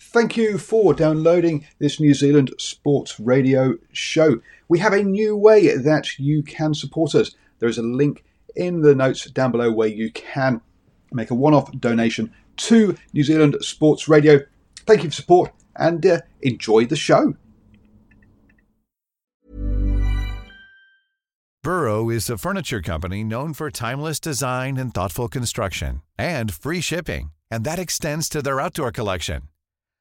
Thank you for downloading this New Zealand Sports Radio show. We have a new way that you can support us. There is a link in the notes down below where you can make a one off donation to New Zealand Sports Radio. Thank you for support and uh, enjoy the show. Burrow is a furniture company known for timeless design and thoughtful construction and free shipping, and that extends to their outdoor collection.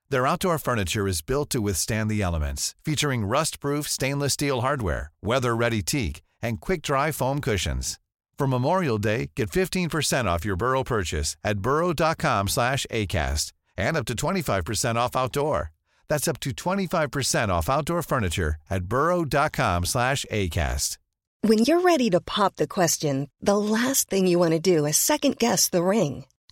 Their outdoor furniture is built to withstand the elements, featuring rust-proof stainless steel hardware, weather-ready teak, and quick-dry foam cushions. For Memorial Day, get 15% off your Burrow purchase at burrow.com slash ACAST and up to 25% off outdoor. That's up to 25% off outdoor furniture at burrow.com slash ACAST. When you're ready to pop the question, the last thing you want to do is second guess the ring.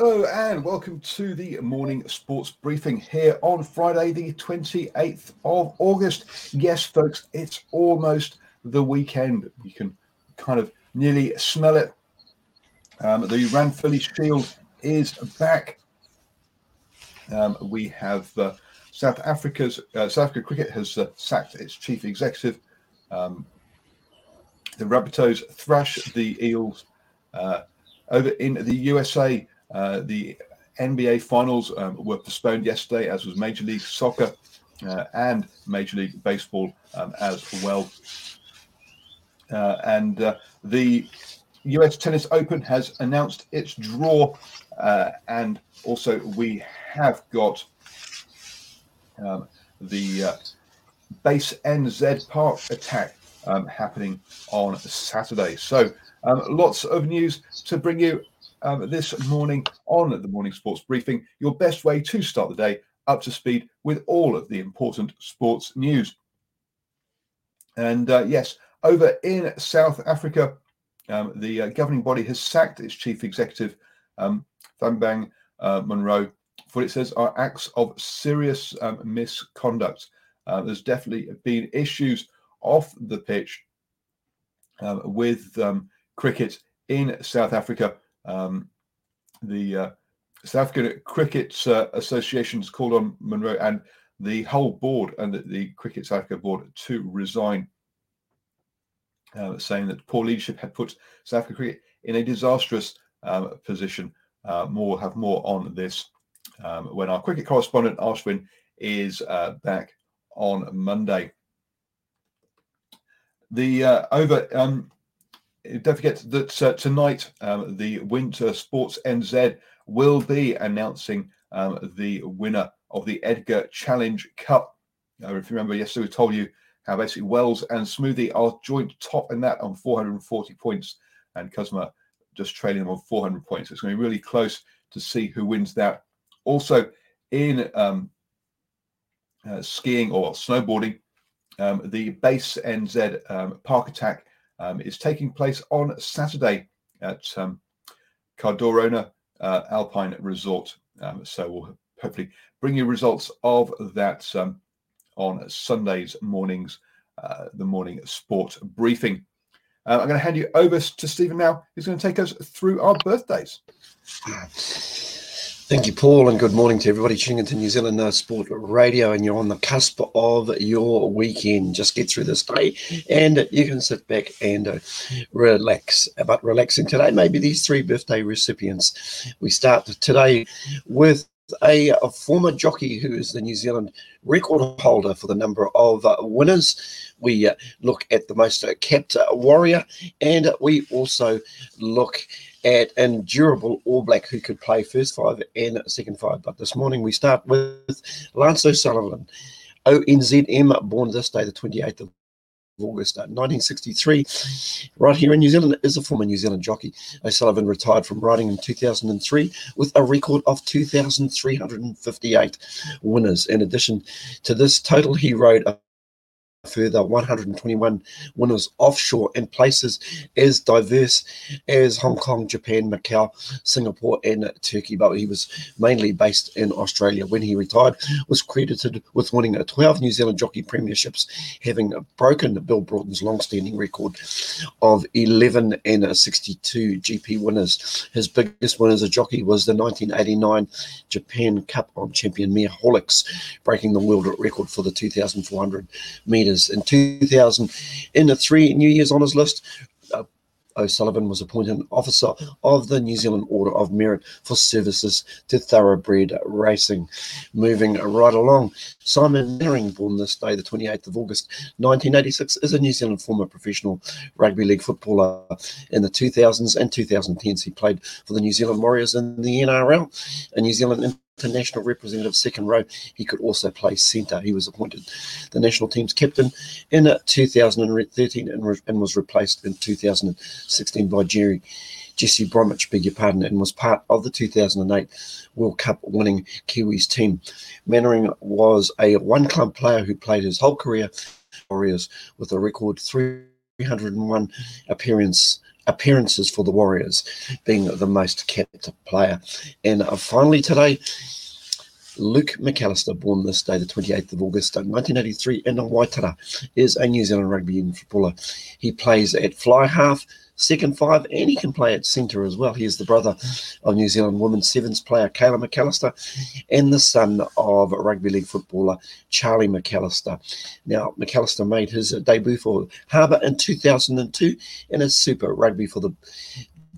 Hello and welcome to the morning sports briefing here on Friday, the 28th of August. Yes, folks, it's almost the weekend. You can kind of nearly smell it. Um, the Ranfurly Shield is back. Um, we have uh, South Africa's uh, South Africa Cricket has uh, sacked its chief executive. Um, the Rabbitohs thrash the Eels. Uh, over in the USA, uh, the NBA finals um, were postponed yesterday, as was Major League Soccer uh, and Major League Baseball um, as well. Uh, and uh, the US Tennis Open has announced its draw, uh, and also we have got um, the base NZ Park attack um, happening on Saturday. So, um, lots of news to bring you um, this morning on the morning sports briefing, your best way to start the day up to speed with all of the important sports news. And uh, yes, over in South Africa, um, the uh, governing body has sacked its chief executive, um, Thabang uh, Moroe, for it says are acts of serious um, misconduct. Uh, there's definitely been issues off the pitch um, with um, cricket in South Africa um, the uh, South African Cricket uh, Association has called on Moroe and the whole board and the, the Cricket South Africa board to resign, uh, saying that poor leadership had put South Africa cricket in a disastrous um, position. Uh, more have more on this um, when our cricket correspondent Ashwin is uh, back on Monday. The uh, over um, don't forget that uh, tonight um, the Winter Sports NZ will be announcing um, the winner of the Edgar Challenge Cup. Uh, if you remember, yesterday we told you how basically Wells and Smoothie are joint top in that on 440 points, and Cosma just trailing them on 400 points. It's going to be really close to see who wins that. Also, in um, uh, skiing or snowboarding, um, the base NZ um, Park Attack um, is taking place on Saturday at um, Cardrona uh, Alpine Resort. Um, so we'll hopefully bring you results of that um, on Sundays mornings, uh, the morning sport briefing. Uh, I'm going to hand you over to Stephen now, who's going to take us through our birthdays. Thank you, Paul, and good morning to everybody tuning into New Zealand uh, Sport Radio. And you're on the cusp of your weekend. Just get through this day, and you can sit back and uh, relax. But relaxing today, maybe these three birthday recipients. We start today with a, a, former jockey who is the New Zealand record holder for the number of uh, winners. We uh, look at the most uh, capped warrior, and we also look at an durable All Black who could play first five and second five. But this morning we start with Lance O'Sullivan, ONZM, born this day, the 28th of August uh, 1963. Right here in New Zealand is a former New Zealand jockey. O'Sullivan retired from riding in 2003 with a record of 2,358 winners. In addition to this total, he rode a further 121 winners offshore in places as diverse as Hong Kong, Japan, Macau, Singapore, and Turkey. But he was mainly based in Australia. When he retired, was credited with winning 12 New Zealand jockey premierships, having broken Bill Broughton's long-standing record of 11 and 62 GP winners. His biggest win as a jockey was the 1989 Japan Cup on champion Mia Horlicks, breaking the world record for the 2,400 metres in 2000. In the three New Year's Honours list, uh, O'Sullivan was appointed an officer of the New Zealand Order of Merit for services to thoroughbred racing. Moving right along, Simon Mannering, born this day, the 28th of August 1986, is a New Zealand former professional rugby league footballer. In the 2000s and 2010s, he played for the New Zealand Warriors in the NRL, a New Zealand international representative second row. He could also play centre. He was appointed the national team's captain in 2013 and, and was replaced in 2016 by Jerry. Jesse Bromwich, beg your pardon, and was part of the 2008 World Cup winning Kiwis team. Mannering was a one club player who played his whole career Warriors with a record 301 appearance appearances for the Warriors, being the most kept player. And uh, finally today, Luke McAlister, born this day, the 28th of August 1983 in Waitara, is a New Zealand rugby union footballer. He plays at fly half, second five, and he can play at centre as well. He is the brother of New Zealand women's sevens player Kayla McAlister and the son of rugby league footballer Charlie McAlister. Now, McAlister made his debut for Harbour in 2002 and a Super Rugby for the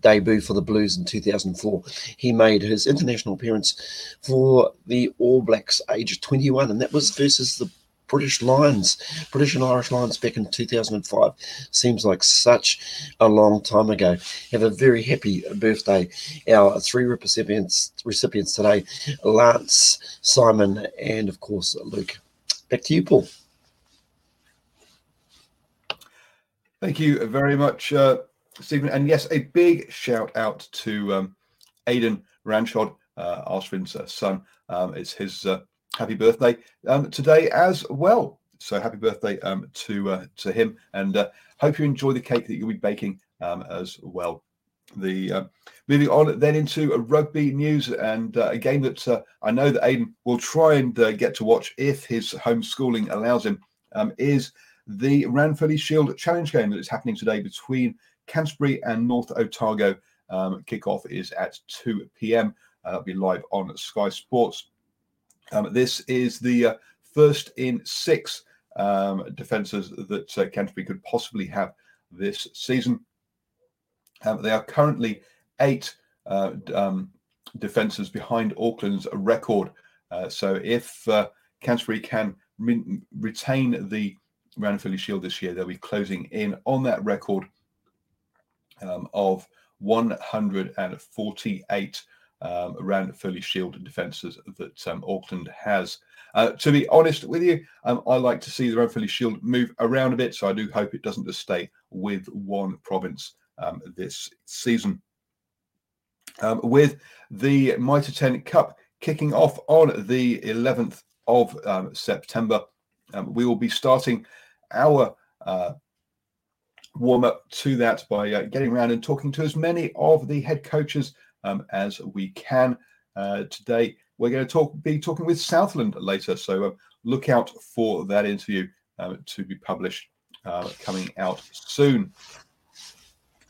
debut for the Blues in 2004. He made his international appearance for the All Blacks age 21, and that was versus the British Lions, British and Irish Lions back in 2005. Seems like such a long time ago. Have a very happy birthday. Our three recipients, recipients today Lance, Simon, and of course Luke. Back to you, Paul. Thank you very much, uh, Stephen. And yes, a big shout out to um, Aidan Ranchod, uh, uh, son. Um, it's his uh, happy birthday um, today as well. So happy birthday um, to uh, to him, and uh, hope you enjoy the cake that you'll be baking um, as well. The uh, moving on then into rugby news and uh, a game that uh, I know that Aidan will try and uh, get to watch if his homeschooling allows him um, is the Ranfurly Shield Challenge game that is happening today between Canterbury and North Otago. Um, kickoff is at 2 p.m. that'll be live on Sky Sports. Um, this is the uh, first in six um, defences that uh, Canterbury could possibly have this season. Um, they are currently eight uh, um, defences behind Auckland's record. Uh, so if uh, Canterbury can re- retain the Ranfurly Shield this year, they'll be closing in on that record um, of 148 um, fully shielded defences that um, Auckland has. Uh, to be honest with you, um, I like to see the fully Shield move around a bit, so I do hope it doesn't just stay with one province um, this season. Um, with the Mitre 10 Cup kicking off on the 11th of um, September, we will be starting our uh, warm up to that by uh, getting around and talking to as many of the head coaches um, as we can. Uh, today, we're going to talk, be talking with Southland later, so uh, look out for that interview uh, to be published uh, coming out soon.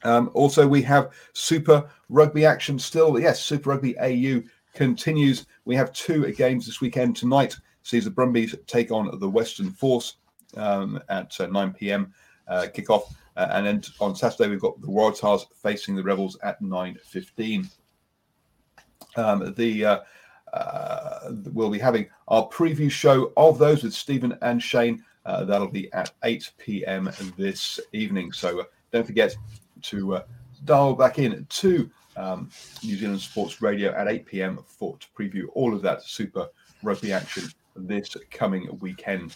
Um, also, we have Super Rugby action still. Yes, Super Rugby AU continues. We have two games this weekend. Tonight sees the Brumbies take on the Western Force um, at uh, 9 p.m. Uh, kickoff. Uh, and then on Saturday, we've got the Waratahs facing the Rebels at 9.15 um, the uh, uh, we'll be having our preview show of those with Stephen and Shane. Uh, that'll be at 8 p.m. this evening. So uh, don't forget to uh, dial back in to um, New Zealand Sports Radio at 8 p.m. for to preview all of that super rugby action this coming weekend.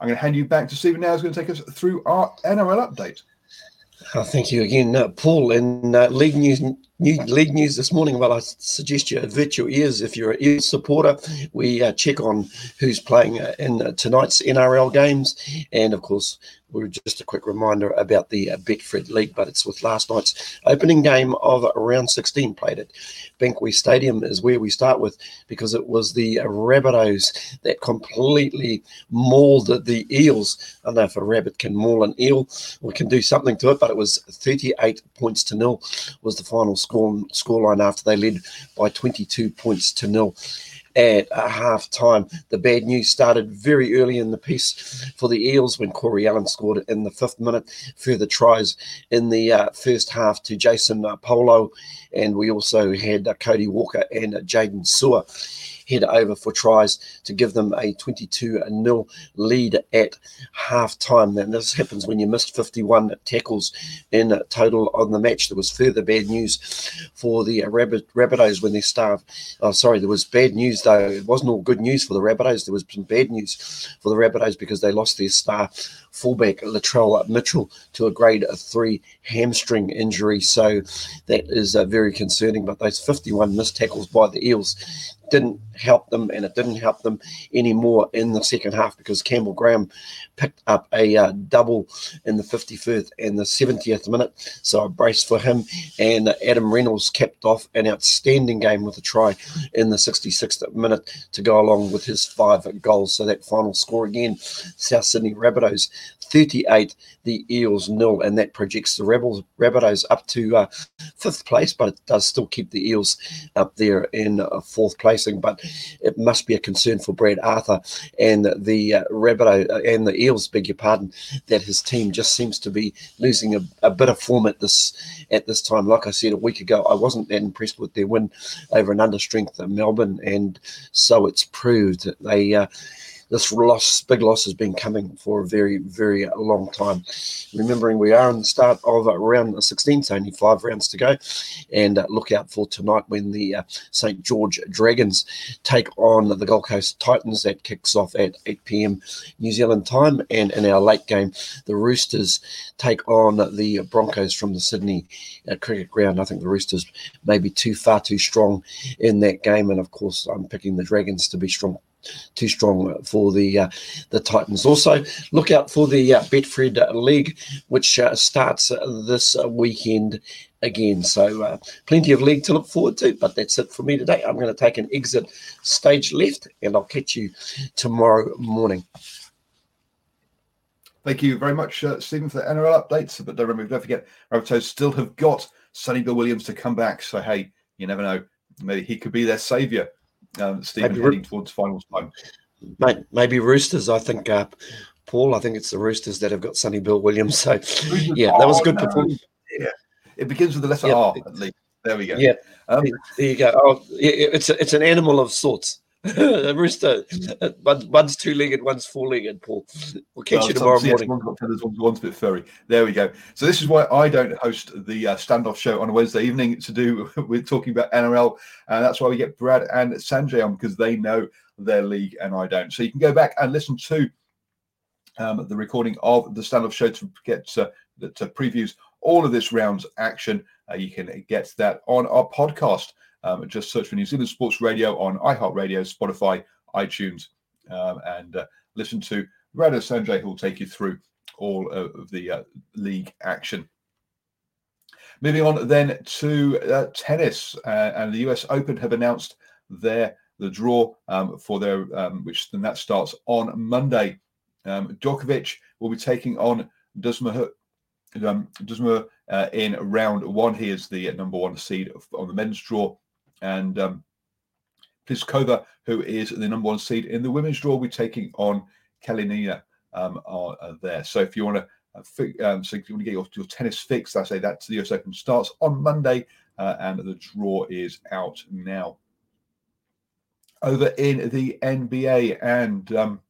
I'm going to hand you back to Stephen now. Who's going to take us through our NRL update. Oh, thank you again, uh, Paul. And uh, league news, new league news this morning. Well, I suggest you avert your ears if you're an Eels supporter. We uh, check on who's playing uh, in uh, tonight's NRL games, and of course, we're just a quick reminder about the uh, Betfred League, but it's with last night's opening game of round 16 played at Bankwest Stadium is where we start with because it was the Rabbitohs that completely mauled the Eels. I don't know if a rabbit can maul an eel or can do something to it, but it was 38 points to nil was the final score scoreline after they led by 22 points to nil at half time. The bad news started very early in the piece for the Eels when Corey Allen scored in the fifth minute. Further tries in the uh, first half to Jaxson uh, Paulo, and we also had uh, Cody Walker and uh, Jaydn Su'A head over for tries to give them a 22 0 lead at half time. And this happens when you missed 51 tackles in total on the match. There was further bad news for the Rabbit, Rabbitohs when they starved. Oh, sorry, there was bad news though. It wasn't all good news for the Rabbitohs. There was some bad news for the Rabbitohs because they lost their star fullback Latrell Mitchell to a grade of three hamstring injury. So that is uh, very concerning. But those 51 missed tackles by the Eels didn't help them, and it didn't help them anymore in the second half because Campbell Graham picked up a uh, double in the 51st and the 70th minute. So I braced for him, and Adam Reynolds capped off an outstanding game with a try in the 66th minute to go along with his five goals. So that final score again, South Sydney Rabbitohs 38, the Eels nil, and that projects the Rebels Rabbitohs up to uh, fifth place, but it does still keep the Eels up there in uh, fourth placing. But it must be a concern for Brad Arthur and the uh, Rabbitoh uh, and the Eels, beg your pardon, that his team just seems to be losing a, a bit of form at this at this time. Like I said a week ago, I wasn't that impressed with their win over an understrength Melbourne, and so it's proved that they uh, this loss, big loss, has been coming for a very, very long time. Remembering we are in the start of round 16, so only five rounds to go, and uh, look out for tonight when the uh, St George Dragons take on the Gold Coast Titans. That kicks off at 8 p.m. New Zealand time, and in our late game, the Roosters take on the Broncos from the Sydney uh, Cricket Ground. I think the Roosters may be too far too strong in that game, and of course, I'm picking the Dragons to be strong too strong for the uh, the Titans. Also, look out for the uh, Betfred League, which uh, starts this weekend again. So, uh, plenty of league to look forward to. But that's it for me today. I'm going to take an exit stage left, and I'll catch you tomorrow morning. Thank you very much, uh, Stephen, for the NRL updates. But don't, remember, don't forget, Rabbitohs still have got Sonny Bill Williams to come back. So, hey, you never know. Maybe he could be their saviour um, Stephen maybe heading towards finals time. Mate, maybe Roosters. I think, uh, Paul. I think it's the Roosters that have got Sonny Bill Williams. So, yeah, that was good no. performance. Yeah, it begins with the letter R at least. There we go. Yeah, um, there you go. Oh, it's a, it's an animal of sorts. a rooster. one's two legged, one's four legged, Paul. We'll catch well, you tomorrow morning. One's got feathers, one's, a bit furry. There we go. So, this is why I don't host the uh, standoff show on a Wednesday evening to do with talking about NRL. And that's why we get Brad and Sanjay on because they know their league and I don't. So, you can go back and listen to um, the recording of the standoff show to get uh, that previews all of this round's action. Uh, you can get that on our podcast. Um, just search for New Zealand Sports Radio on iHeartRadio, Spotify, iTunes, um, and uh, listen to Rado Sanjay, who will take you through all of the uh, league action. Moving on then to uh, tennis, uh, and the US Open have announced their the draw um, for their um, which then that starts on Monday. Um, Djokovic will be taking on Džumhur um, uh, in round one. He is the number one seed on the men's draw and um, Pliskova, who is the number one seed in the women's draw, we're taking on Kalinina um, are, are, there. So if you want to, uh, um, so if you want to get your, your tennis fix, I say that the US Open starts on Monday, uh, and the draw is out now. Over in the NBA, and um,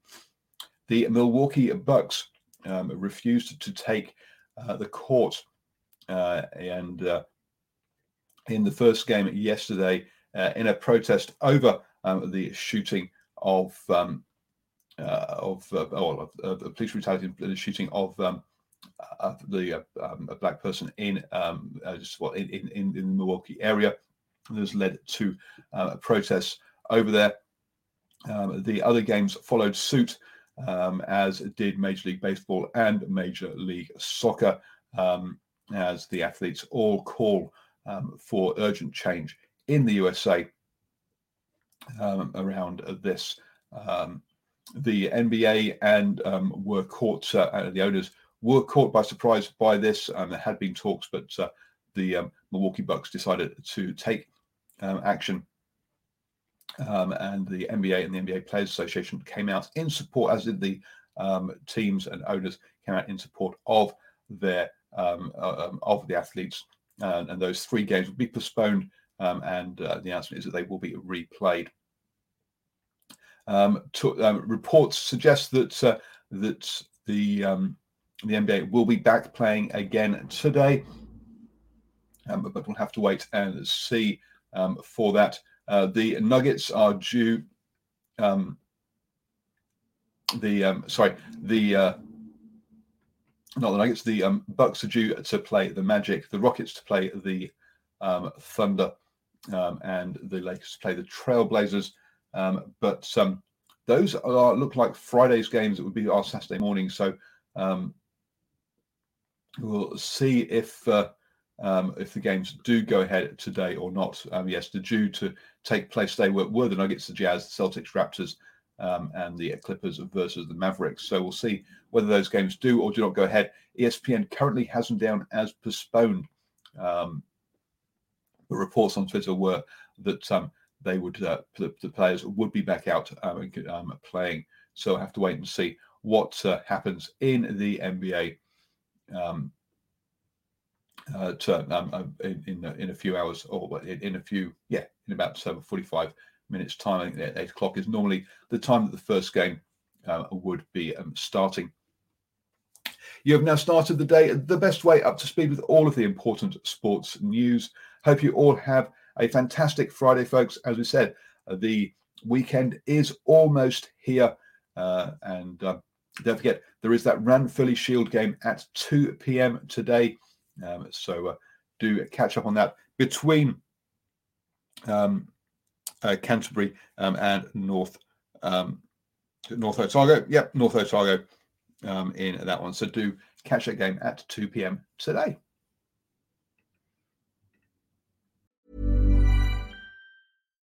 the Milwaukee Bucks um, refused to take uh, the court, uh, and uh, in the first game yesterday uh, in a protest over um, the shooting of um, uh, of uh, police brutality, the shooting of um, uh, the um, a black person in um, just, well, in, in, in the Milwaukee area. This led to protests over there. Um, the other games followed suit, as did Major League Baseball and Major League Soccer, as the athletes all call um, for urgent change in the USA um, around this. Um, the NBA and were caught, uh, the owners were caught by surprise by this. there had been talks, but uh, the Milwaukee Bucks decided to take action um, and the NBA and the NBA Players Association came out in support, as did the um, teams and owners came out in support of their um, uh, um, of the athletes, and, and, those three games will be postponed. Um, and uh, the announcement is that they will be replayed. Um, to, reports suggest that uh, that the the NBA will be back playing again today, but we'll have to wait and see for that. Uh, the Nuggets are due. Um, the um, sorry, the uh, not the Nuggets. The um, Bucks are due to play the Magic. The Rockets to play the um, Thunder, um, and the Lakers to play the Trailblazers. Um, but um, those are look like Friday's games. It would be our Saturday morning. So um, we'll see if uh, if the games do go ahead today or not. Yes, the due to take place They were, were the Nuggets, the Jazz, the Celtics, Raptors, um, and the Clippers versus the Mavericks. So we'll see whether those games do or do not go ahead. ESPN currently has them down as postponed. Um, reports on Twitter were that um, they would uh, the, the, players would be back out um, um, playing. So I have to wait and see what uh, happens in the NBA um, uh, to, um, uh, in in a, in a, few hours or in, in, a few yeah in about minutes time. eight o'clock is normally the time that the first game uh, would be um, starting. You have now started the day the best way up to speed with all of the important sports news. Hope you all have a fantastic Friday, folks. As we said, uh, the weekend is almost here, uh, and uh, don't forget there is that Ranfurly Shield game at 2 p.m. today. Um, so uh, do catch up on that between um, uh, Canterbury um, and North um, North Otago. Yep, North Otago um, in that one. So do catch that game at 2 p.m. today.